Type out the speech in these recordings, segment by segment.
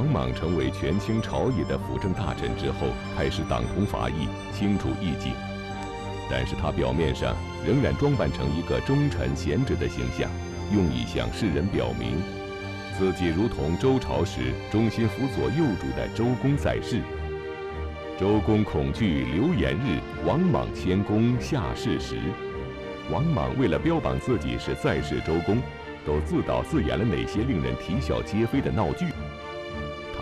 王莽成为权倾朝野的辅政大臣之后，开始党同伐异，清除异己。但是他表面上仍然装扮成一个忠臣贤者的形象，用以向世人表明，自己如同周朝时忠心辅佐幼主的周公在世。周公恐惧流言日，王莽谦恭下世时。王莽为了标榜自己是在世周公，都自导自演了哪些令人啼笑皆非的闹剧？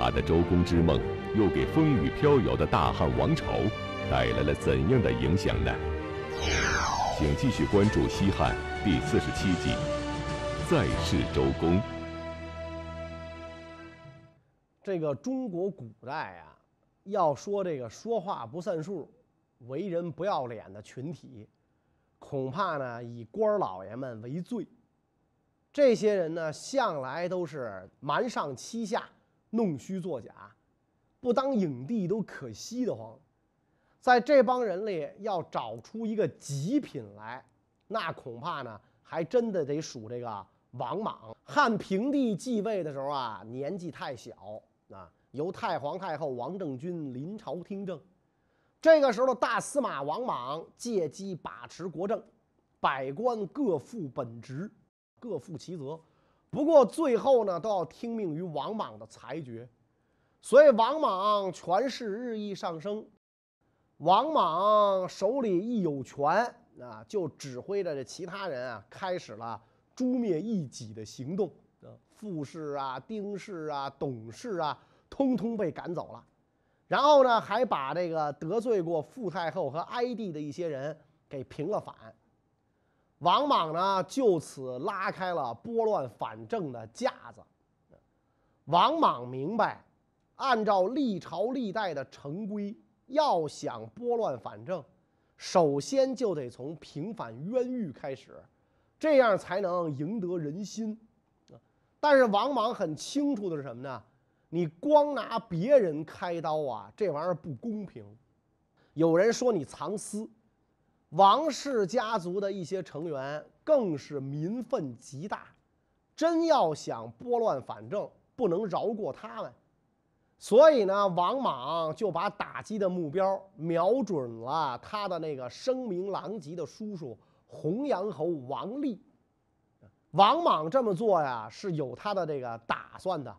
他的周公之梦又给风雨飘摇的大汉王朝带来了怎样的影响呢？请继续关注《西汉》第四十七集《再世周公》。这个中国古代啊，要说这个说话不算数、为人不要脸的群体，恐怕呢以官老爷们为最。这些人呢，向来都是瞒上欺下、弄虚作假，不当影帝都可惜的慌。在这帮人里，要找出一个极品来，那恐怕呢，还真的得数这个王莽。汉平帝继位的时候啊，年纪太小啊，由太皇太后王政君临朝听政。这个时候的大司马王莽借机把持国政，百官各负本职，各负其责。不过最后呢，都要听命于王莽的裁决，所以王莽权势日益上升。王莽手里一有权啊，就指挥着这其他人啊，开始了诛灭异己的行动。啊，傅氏啊、丁氏啊、董氏啊，通通被赶走了。然后呢，还把这个得罪过傅太后和哀帝的一些人给平了反。王莽呢，就此拉开了拨乱反正的架子。王莽明白，按照历朝历代的成规。要想拨乱反正，首先就得从平反冤狱开始，这样才能赢得人心。但是王莽很清楚的是什么呢？你光拿别人开刀啊，这玩意儿不公平。有人说你藏私，王氏家族的一些成员更是民愤极大，真要想拨乱反正，不能饶过他们。所以呢，王莽就把打击的目标瞄准了他的那个声名狼藉的叔叔洪阳侯王立。王莽这么做呀，是有他的这个打算的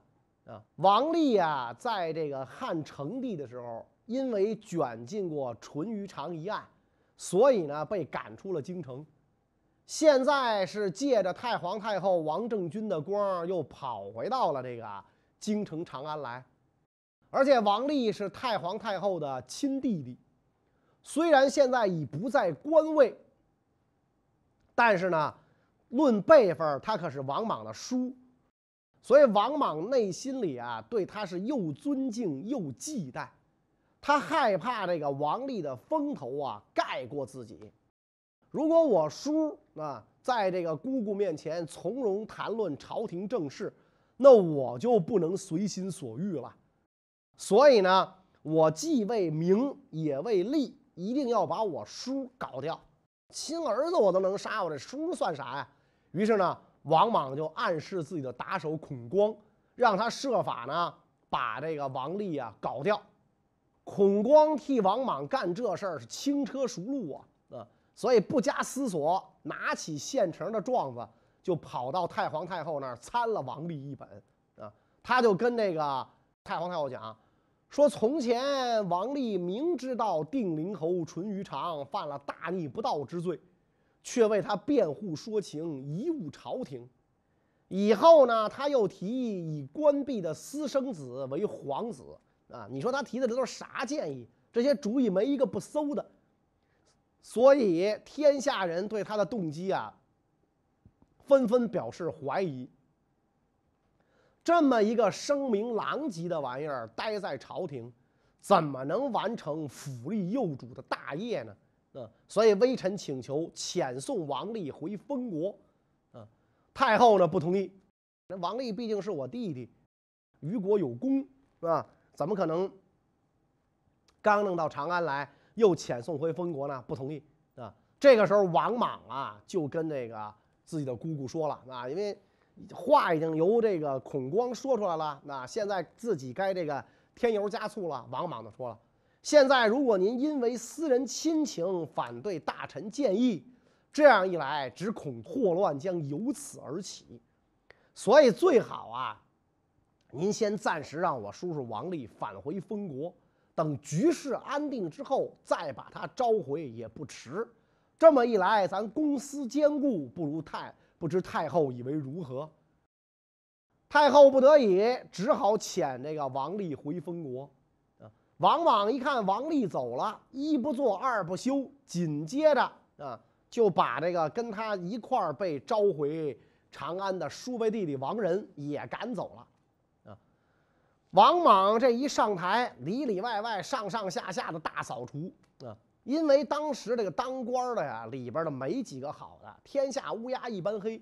啊。王立呀，在这个汉成帝的时候，因为卷进过淳于长一案，所以呢被赶出了京城。现在是借着太皇太后王政君的光，又跑回到了这个京城长安来。而且王立是太皇太后的亲弟弟，虽然现在已不在官位，但是呢，论辈分，他可是王莽的叔，所以王莽内心里啊，对他是又尊敬又忌惮，他害怕这个王立的风头啊盖过自己。如果我叔啊在这个姑姑面前从容谈论朝廷政事，那我就不能随心所欲了。所以呢，我既为名也为利，一定要把我叔搞掉。亲儿子我都能杀，我这叔算啥呀？于是呢，王莽就暗示自己的打手孔光，让他设法呢把这个王立啊搞掉。孔光替王莽干这事儿是轻车熟路啊啊！所以不加思索，拿起现成的状子，就跑到太皇太后那儿参了王立一本啊。他就跟那个太皇太后讲。说从前王立明知道定陵侯淳于长犯了大逆不道之罪，却为他辩护说情，贻误朝廷。以后呢，他又提议以关闭的私生子为皇子啊！你说他提的这都是啥建议？这些主意没一个不馊的。所以天下人对他的动机啊，纷纷表示怀疑。这么一个声名狼藉的玩意儿，待在朝廷，怎么能完成辅立幼主的大业呢？啊，所以微臣请求遣送王立回封国。啊，太后呢不同意。那王立毕竟是我弟弟，于国有功，是吧？怎么可能刚弄到长安来，又遣送回封国呢？不同意。啊，这个时候王莽啊，就跟那个自己的姑姑说了啊，因为。话已经由这个孔光说出来了，那现在自己该这个添油加醋了。王莽就说了：“现在如果您因为私人亲情反对大臣建议，这样一来，只恐祸乱将由此而起。所以最好啊，您先暂时让我叔叔王立返回封国，等局势安定之后再把他召回也不迟。这么一来，咱公私兼顾，不如太。”不知太后以为如何？太后不得已，只好遣这个王立回封国。啊，王莽一看王立走了，一不做二不休，紧接着啊，就把这个跟他一块儿被召回长安的叔伯弟弟王仁也赶走了。王莽这一上台，里里外外、上上下下的大扫除啊。因为当时这个当官的呀，里边的没几个好的，天下乌鸦一般黑，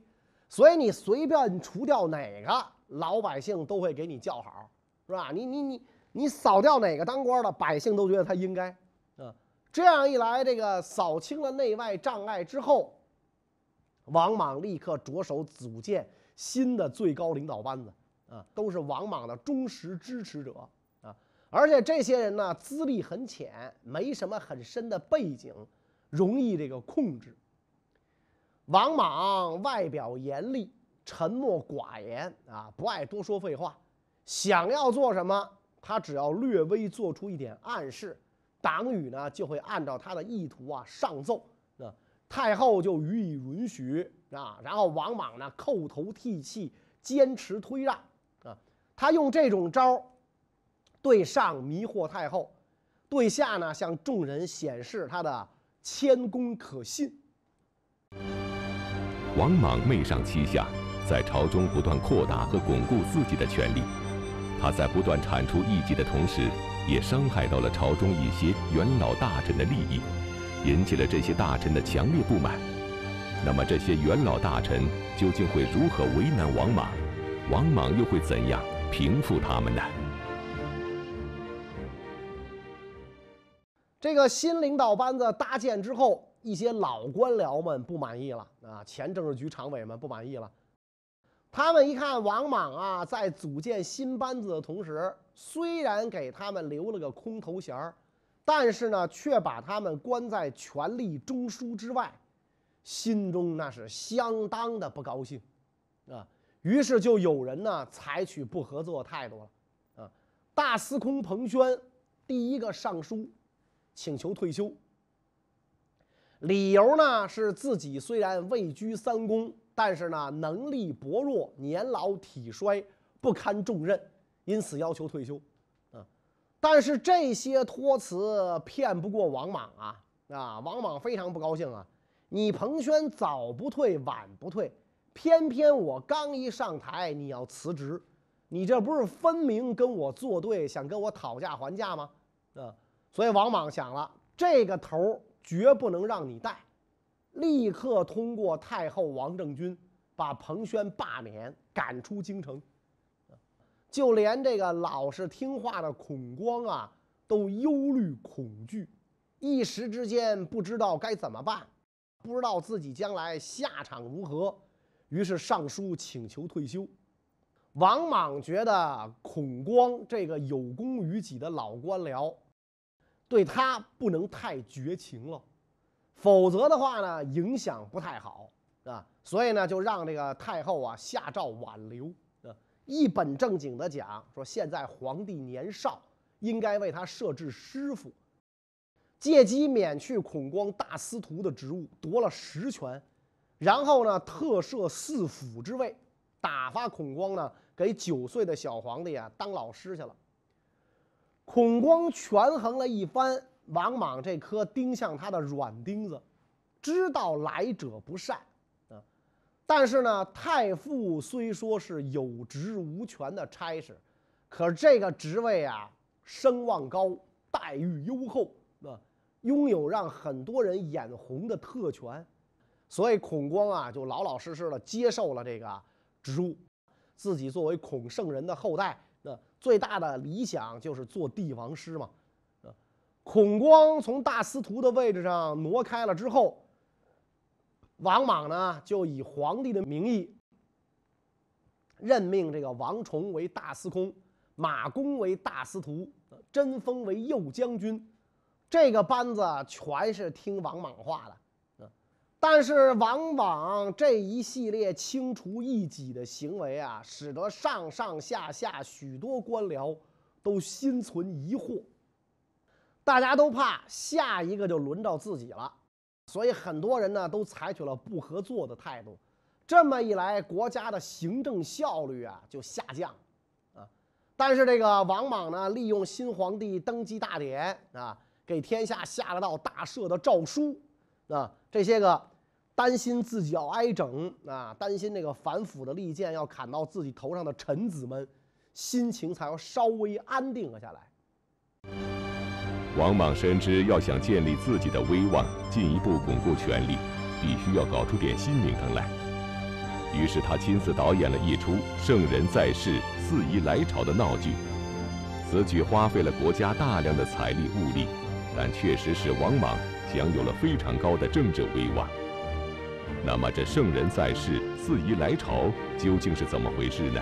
所以你随便除掉哪个，老百姓都会给你叫好，是吧？你你你你扫掉哪个当官的，百姓都觉得他应该，啊，这样一来，这个扫清了内外障碍之后，王莽立刻着手组建新的最高领导班子，啊，都是王莽的忠实支持者啊。而且这些人呢，资历很浅，没什么很深的背景，容易这个控制。王莽外表严厉，沉默寡言啊，不爱多说废话。想要做什么，他只要略微做出一点暗示，党羽呢就会按照他的意图啊上奏，那太后就予以允许啊。然后王莽呢叩头涕泣，坚持推让，他用这种招对上迷惑太后，对下呢向众人显示他的谦恭可信。王莽媚上欺下，在朝中不断扩大和巩固自己的权力。他在不断铲除异己的同时，也伤害到了朝中一些元老大臣的利益，引起了这些大臣的强烈不满。那么这些元老大臣究竟会如何为难王莽？王莽又会怎样平复他们呢？这个新领导班子搭建之后，一些老官僚们不满意了啊，前政治局常委们不满意了。他们一看王莽啊，在组建新班子的同时，虽然给他们留了个空头衔儿，但是呢，却把他们关在权力中枢之外，心中那是相当的不高兴啊。于是就有人呢，采取不合作态度了啊。大司空彭宣第一个上书。请求退休，理由呢是自己虽然位居三公，但是呢能力薄弱，年老体衰，不堪重任，因此要求退休。啊，但是这些托辞骗不过王莽啊啊！王莽非常不高兴啊！你彭宣早不退，晚不退，偏偏我刚一上台，你要辞职，你这不是分明跟我作对，想跟我讨价还价吗？啊！所以王莽想了，这个头绝不能让你带，立刻通过太后王政君把彭宣罢免，赶出京城。就连这个老实听话的孔光啊，都忧虑恐惧，一时之间不知道该怎么办，不知道自己将来下场如何，于是上书请求退休。王莽觉得孔光这个有功于己的老官僚。对他不能太绝情了，否则的话呢，影响不太好啊。所以呢，就让这个太后啊下诏挽留啊，一本正经的讲说，现在皇帝年少，应该为他设置师傅，借机免去孔光大司徒的职务，夺了实权，然后呢，特设四辅之位，打发孔光呢给九岁的小皇帝啊当老师去了。孔光权衡了一番，王莽这颗钉向他的软钉子，知道来者不善啊。但是呢，太傅虽说是有职无权的差事，可这个职位啊，声望高，待遇优厚啊，拥有让很多人眼红的特权，所以孔光啊，就老老实实的接受了这个职务，自己作为孔圣人的后代。那最大的理想就是做帝王师嘛，啊，孔光从大司徒的位置上挪开了之后，王莽呢就以皇帝的名义任命这个王崇为大司空，马公为大司徒，甄封为右将军。这个班子全是听王莽话的，但是王莽这一系列清除异己的行为啊，使得上上下下许多官僚都心存疑惑，大家都怕下一个就轮到自己了，所以很多人呢都采取了不合作的态度。这么一来，国家的行政效率啊就下降，啊，但是这个王莽呢，利用新皇帝登基大典啊。给天下下了道大赦的诏书，啊，这些个担心自己要挨整啊，担心那个反腐的利剑要砍到自己头上的臣子们，心情才要稍微安定了下来。王莽深知，要想建立自己的威望，进一步巩固权力，必须要搞出点新名堂来。于是他亲自导演了一出“圣人在世，四夷来朝”的闹剧。此举花费了国家大量的财力物力。但确实使王莽享有了非常高的政治威望。那么，这圣人在世，四夷来朝，究竟是怎么回事呢？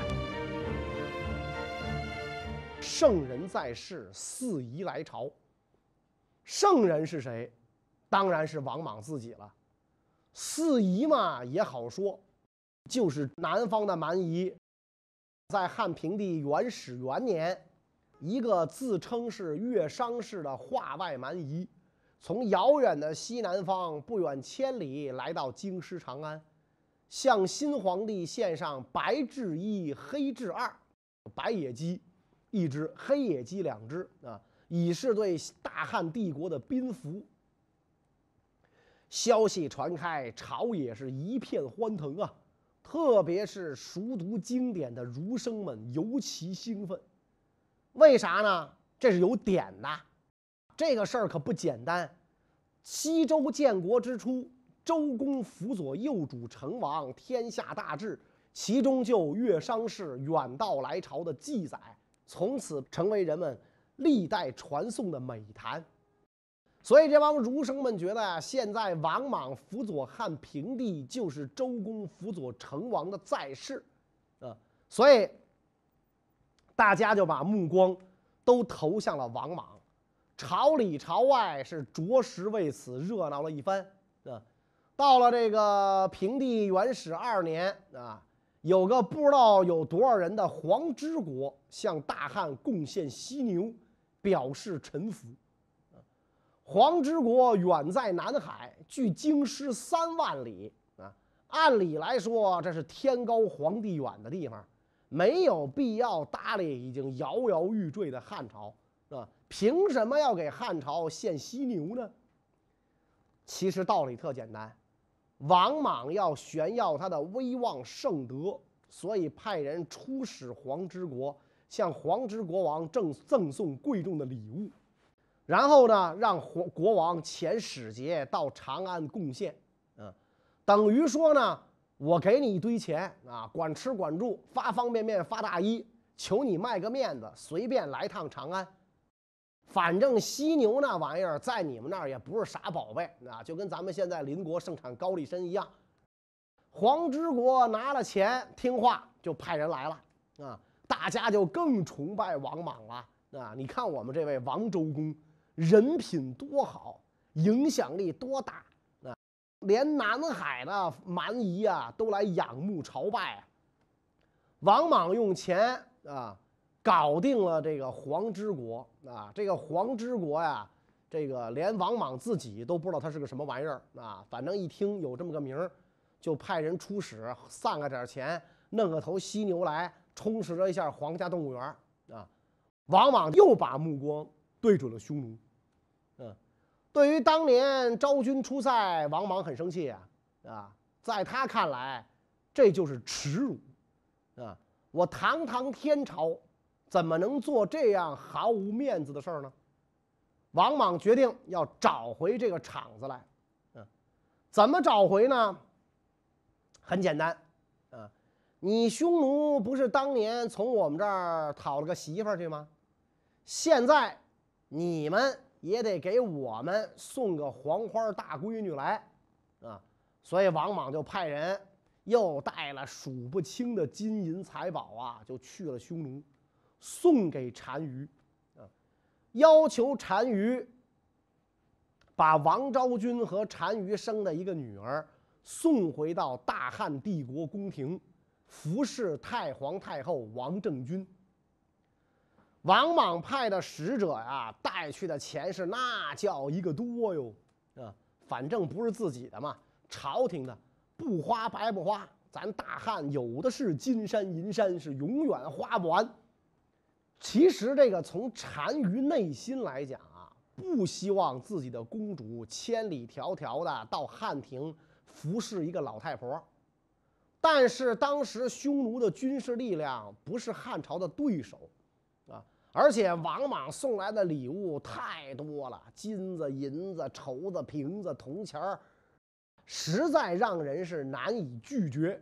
圣人在世，四夷来朝。圣人是谁？当然是王莽自己了。四夷嘛，也好说，就是南方的蛮夷，在汉平帝元始元年。一个自称是越商氏的化外蛮夷，从遥远的西南方不远千里来到京师长安，向新皇帝献上白雉一、黑雉二，白野鸡一只，黑野鸡两只啊，以示对大汉帝国的宾服。消息传开，朝野是一片欢腾啊，特别是熟读经典的儒生们尤其兴奋。为啥呢？这是有典的，这个事儿可不简单。西周建国之初，周公辅佐幼主成王，天下大治，其中就乐商氏远道来朝的记载，从此成为人们历代传颂的美谈。所以这帮儒生们觉得啊，现在王莽辅佐汉平帝，就是周公辅佐成王的在世，啊，所以。大家就把目光都投向了王莽，朝里朝外是着实为此热闹了一番啊。到了这个平帝元始二年啊，有个不知道有多少人的黄之国向大汉贡献犀牛，表示臣服。黄之国远在南海，距京师三万里啊。按理来说，这是天高皇帝远的地方。没有必要搭理已经摇摇欲坠的汉朝，凭什么要给汉朝献犀牛呢？其实道理特简单，王莽要炫耀他的威望圣德，所以派人出使黄之国，向黄之国王赠赠送贵重的礼物，然后呢，让国国王遣使节到长安贡献，啊，等于说呢。我给你一堆钱啊，管吃管住，发方便面，发大衣，求你卖个面子，随便来趟长安。反正犀牛那玩意儿在你们那儿也不是啥宝贝啊，就跟咱们现在邻国盛产高丽参一样。黄之国拿了钱，听话就派人来了啊，大家就更崇拜王莽了啊。你看我们这位王周公，人品多好，影响力多大啊。连南海的蛮夷啊都来仰慕朝拜啊。王莽用钱啊搞定了这个黄之国啊，这个黄之国呀，这个连王莽自己都不知道他是个什么玩意儿啊。反正一听有这么个名儿，就派人出使，散了点钱，弄个头犀牛来充实了一下皇家动物园啊。王莽又把目光对准了匈奴。嗯对于当年昭君出塞，王莽很生气啊！啊，在他看来，这就是耻辱啊！我堂堂天朝，怎么能做这样毫无面子的事儿呢？王莽决定要找回这个场子来，嗯，怎么找回呢？很简单，啊，你匈奴不是当年从我们这儿讨了个媳妇儿去吗？现在你们。也得给我们送个黄花大闺女来，啊，所以王莽就派人又带了数不清的金银财宝啊，就去了匈奴，送给单于，啊，要求单于把王昭君和单于生的一个女儿送回到大汉帝国宫廷，服侍太皇太后王政君。王莽派的使者呀，带去的钱是那叫一个多哟，啊，反正不是自己的嘛，朝廷的不花白不花，咱大汉有的是金山银山，是永远花不完。其实这个从单于内心来讲啊，不希望自己的公主千里迢迢的到汉庭服侍一个老太婆，但是当时匈奴的军事力量不是汉朝的对手啊。而且王莽送来的礼物太多了，金子、银子、绸子、瓶子、铜钱儿，实在让人是难以拒绝。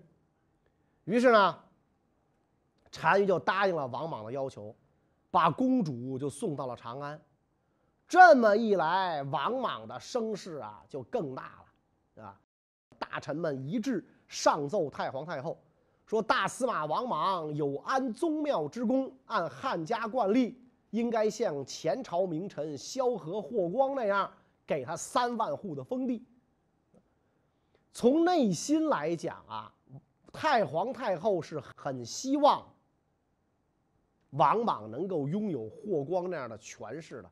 于是呢，单于就答应了王莽的要求，把公主就送到了长安。这么一来，王莽的声势啊就更大了，啊，大臣们一致上奏太皇太后。说大司马王莽有安宗庙之功，按汉家惯例，应该像前朝名臣萧何、霍光那样，给他三万户的封地。从内心来讲啊，太皇太后是很希望王莽能够拥有霍光那样的权势的，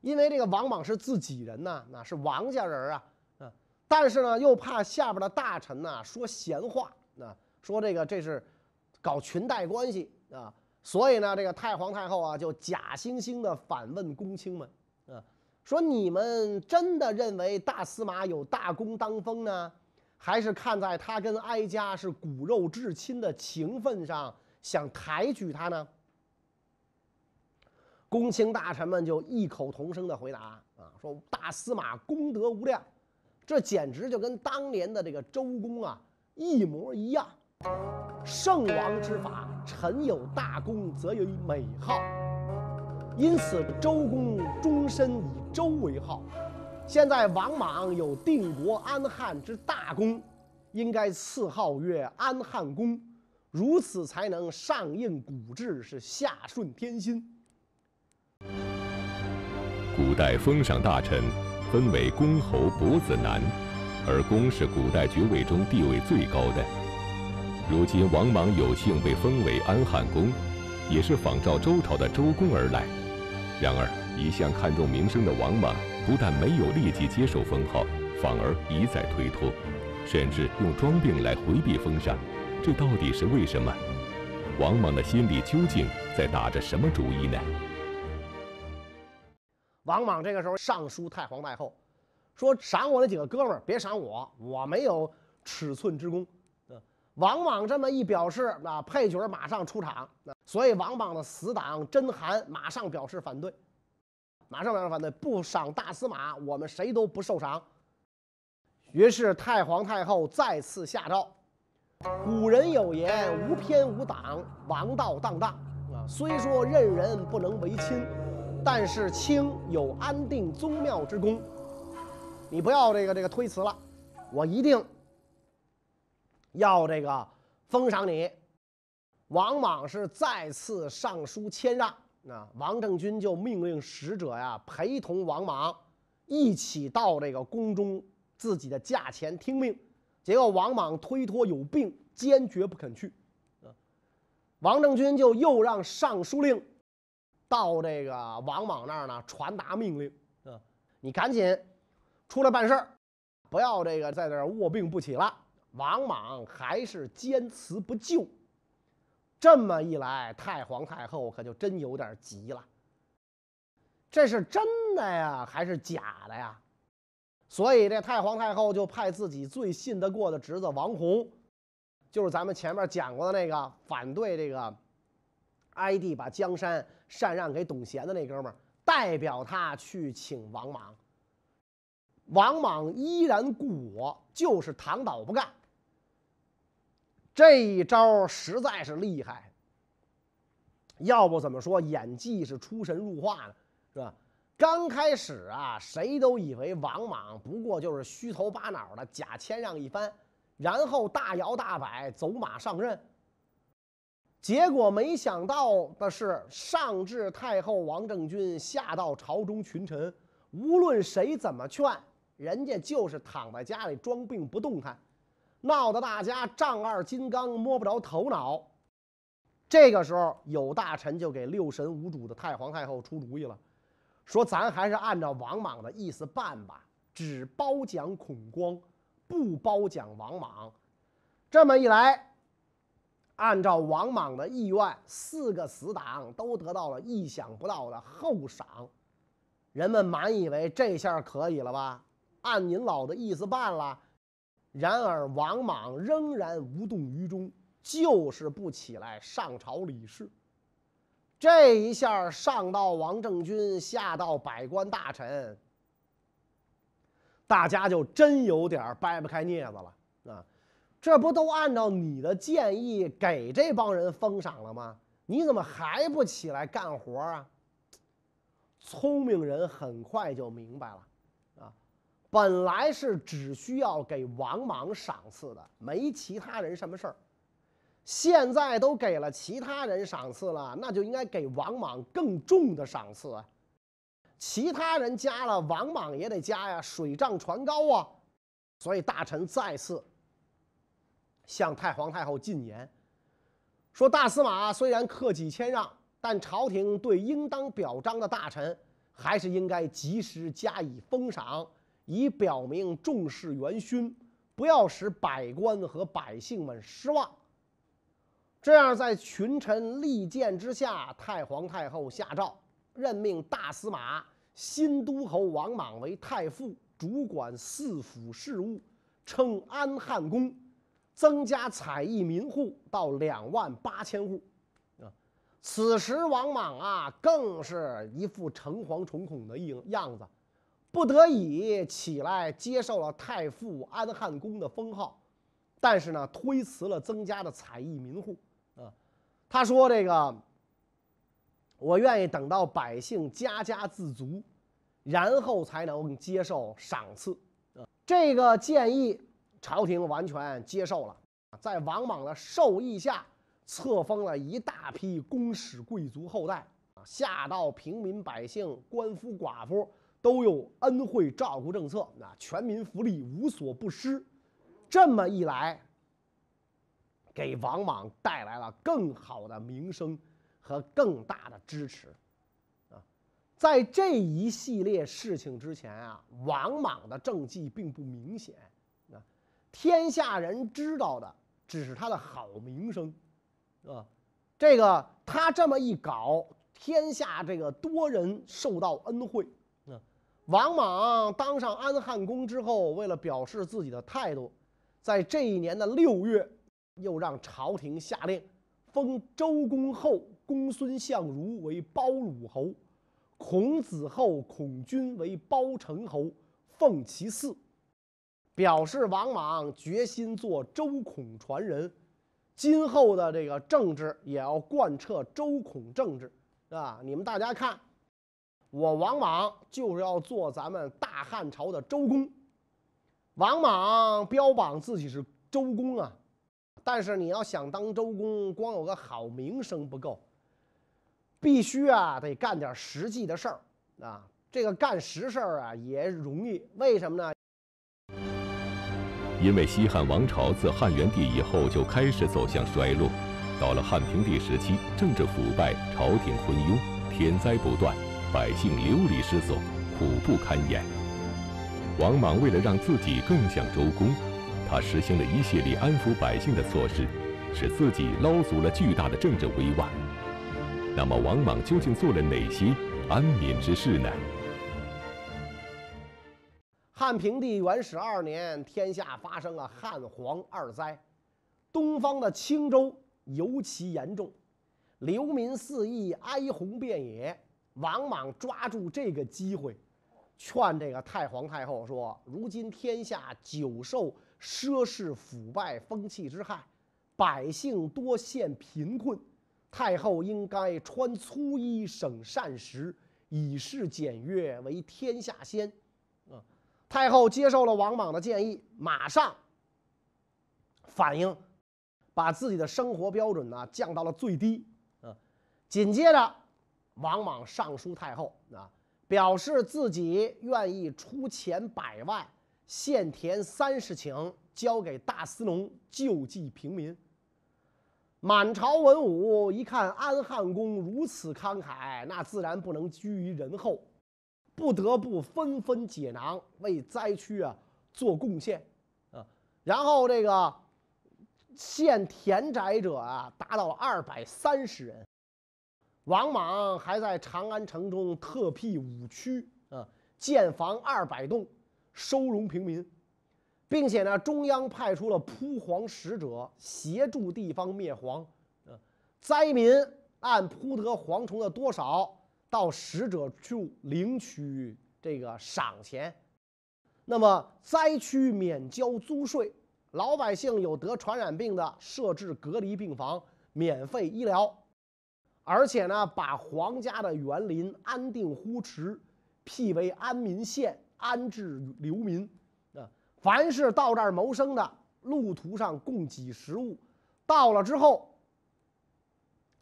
因为这个王莽是自己人呐，那是王家人啊，啊，但是呢，又怕下边的大臣呢说闲话，啊。说这个这是搞裙带关系啊，所以呢，这个太皇太后啊就假惺惺的反问公卿们啊，说你们真的认为大司马有大功当封呢，还是看在他跟哀家是骨肉至亲的情分上想抬举他呢？公卿大臣们就异口同声的回答啊，说大司马功德无量，这简直就跟当年的这个周公啊一模一样。圣王之法，臣有大功，则有美号。因此，周公终身以周为号。现在王莽有定国安汉之大功，应该赐号曰安汉公，如此才能上应古制，是下顺天心。古代封赏大臣分为公侯伯子男，而公是古代爵位中地位最高的。如今王莽有幸被封为安汉公，也是仿照周朝的周公而来。然而，一向看重名声的王莽，不但没有立即接受封号，反而一再推脱，甚至用装病来回避封赏。这到底是为什么？王莽的心里究竟在打着什么主意呢？王莽这个时候上书太皇太后，说：“赏我那几个哥们儿，别赏我，我没有尺寸之功。”嗯王莽这么一表示，啊，配角马上出场，所以王莽的死党甄邯马上表示反对，马上表示反对，不赏大司马，我们谁都不受赏。于是太皇太后再次下诏：古人有言，无偏无党，王道荡荡。啊，虽说任人不能为亲，但是卿有安定宗庙之功，你不要这个这个推辞了，我一定。要这个封赏你，王莽是再次上书谦让，那王政君就命令使者呀陪同王莽一起到这个宫中自己的驾前听命。结果王莽推脱有病，坚决不肯去。啊，王政君就又让尚书令到这个王莽那儿呢传达命令，啊，你赶紧出来办事儿，不要这个在这儿卧病不起了。王莽还是坚持不就，这么一来，太皇太后可就真有点急了。这是真的呀，还是假的呀？所以这太皇太后就派自己最信得过的侄子王弘，就是咱们前面讲过的那个反对这个哀帝把江山禅让给董贤的那哥们儿，代表他去请王莽。王莽依然故我，就是躺倒不干。这一招实在是厉害，要不怎么说演技是出神入化呢？是吧？刚开始啊，谁都以为王莽不过就是虚头巴脑的假谦让一番，然后大摇大摆走马上任。结果没想到的是，上至太后王政君，下到朝中群臣，无论谁怎么劝，人家就是躺在家里装病不动弹，闹得大家丈二金刚摸不着头脑。这个时候，有大臣就给六神无主的太皇太后出主意了，说：“咱还是按照王莽的意思办吧，只褒奖孔光，不褒奖王莽。这么一来，按照王莽的意愿，四个死党都得到了意想不到的厚赏。人们满以为这下可以了吧，按您老的意思办了。然而，王莽仍然无动于衷。”就是不起来上朝理事，这一下上到王政君，下到百官大臣，大家就真有点掰不开镊子了啊！这不都按照你的建议给这帮人封赏了吗？你怎么还不起来干活啊？聪明人很快就明白了啊！本来是只需要给王莽赏赐的，没其他人什么事儿。现在都给了其他人赏赐了，那就应该给王莽更重的赏赐啊！其他人加了，王莽也得加呀，水涨船高啊！所以大臣再次向太皇太后进言，说大司马虽然克己谦让，但朝廷对应当表彰的大臣，还是应该及时加以封赏，以表明重视元勋，不要使百官和百姓们失望。这样，在群臣力荐之下，太皇太后下诏任命大司马新都侯王莽为太傅，主管四府事务，称安汉公，增加采邑民户到两万八千户。啊，此时王莽啊，更是一副诚惶诚恐的样样子，不得已起来接受了太傅安汉公的封号，但是呢，推辞了增加的采邑民户。啊他说：“这个，我愿意等到百姓家家自足，然后才能接受赏赐。啊这个建议，朝廷完全接受了。在王莽的授意下，册封了一大批公使贵族后代啊，下到平民百姓、官夫寡妇，都有恩惠照顾政策，那全民福利无所不施。这么一来。”给王莽带来了更好的名声和更大的支持，啊，在这一系列事情之前啊，王莽的政绩并不明显，天下人知道的只是他的好名声，啊，这个他这么一搞，天下这个多人受到恩惠，啊，王莽当上安汉公之后，为了表示自己的态度，在这一年的六月。又让朝廷下令，封周公后公孙相如为包鲁侯，孔子后孔均为包成侯，奉其嗣，表示王莽决心做周孔传人，今后的这个政治也要贯彻周孔政治，啊！你们大家看，我王莽就是要做咱们大汉朝的周公。王莽标榜自己是周公啊。但是你要想当周公，光有个好名声不够，必须啊得干点实际的事儿啊。这个干实事儿啊也容易，为什么呢？因为西汉王朝自汉元帝以后就开始走向衰落，到了汉平帝时期，政治腐败，朝廷昏庸，天灾不断，百姓流离失所，苦不堪言。王莽为了让自己更像周公。他实行了一系列安抚百姓的措施，使自己捞足了巨大的政治威望。那么，王莽究竟做了哪些安民之事呢？汉平帝元始二年，天下发生了汉皇二灾，东方的青州尤其严重，流民四溢，哀鸿遍野。王莽抓住这个机会，劝这个太皇太后说：“如今天下久受。”奢侈腐败风气之害，百姓多陷贫困，太后应该穿粗衣，省膳食，以示简约，为天下先。太后接受了王莽的建议，马上反应，把自己的生活标准呢降到了最低。啊，紧接着，王莽上书太后啊，表示自己愿意出钱百万，献田三十顷，交给大司农救济平民。满朝文武一看安汉公如此慷慨，那自然不能居于人后，不得不纷纷解囊为灾区啊做贡献啊。然后这个献田宅者啊达到了二百三十人。王莽还在长安城中特辟五区啊，建房二百栋，收容平民。并且呢，中央派出了扑黄使者协助地方灭蝗，灾民按扑得蝗虫的多少到使者处领取这个赏钱，那么灾区免交租税，老百姓有得传染病的设置隔离病房，免费医疗，而且呢，把皇家的园林安定呼池，辟为安民县，安置流民。啊凡是到这儿谋生的，路途上供给食物，到了之后，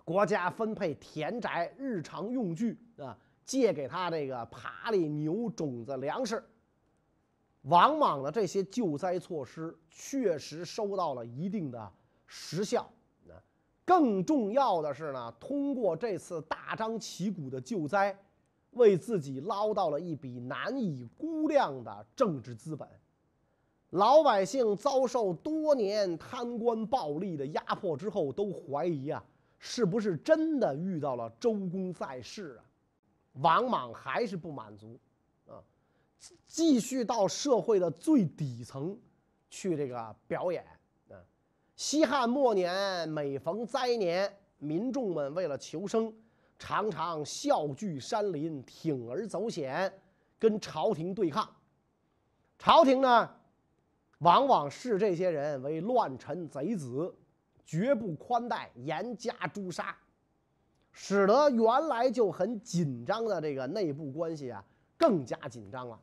国家分配田宅、日常用具啊，借给他这个爬犁、牛、种子、粮食。王莽的这些救灾措施确实收到了一定的实效。啊，更重要的是呢，通过这次大张旗鼓的救灾，为自己捞到了一笔难以估量的政治资本。老百姓遭受多年贪官暴吏的压迫之后，都怀疑啊，是不是真的遇到了周公在世啊？王莽还是不满足，啊，继续到社会的最底层去这个表演啊。西汉末年，每逢灾年，民众们为了求生，常常笑聚山林，铤而走险，跟朝廷对抗。朝廷呢？往往视这些人为乱臣贼子，绝不宽待，严加诛杀，使得原来就很紧张的这个内部关系啊更加紧张了。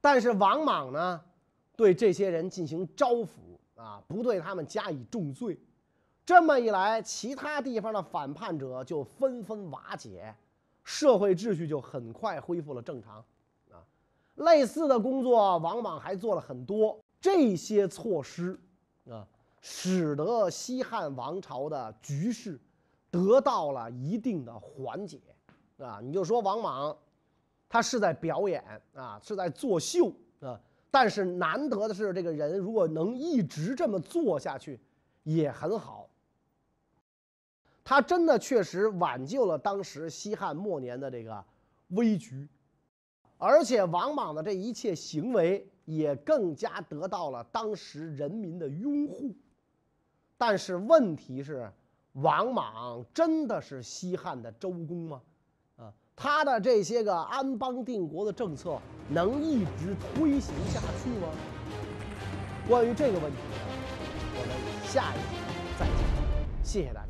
但是王莽呢，对这些人进行招抚啊，不对他们加以重罪，这么一来，其他地方的反叛者就纷纷瓦解，社会秩序就很快恢复了正常啊。类似的工作，王莽还做了很多。这些措施啊，使得西汉王朝的局势得到了一定的缓解啊。你就说王莽，他是在表演啊，是在作秀啊。但是难得的是，这个人如果能一直这么做下去，也很好。他真的确实挽救了当时西汉末年的这个危局。而且王莽的这一切行为也更加得到了当时人民的拥护，但是问题是，王莽真的是西汉的周公吗？啊，他的这些个安邦定国的政策能一直推行下去吗？关于这个问题，我们下一集再见。谢谢大家。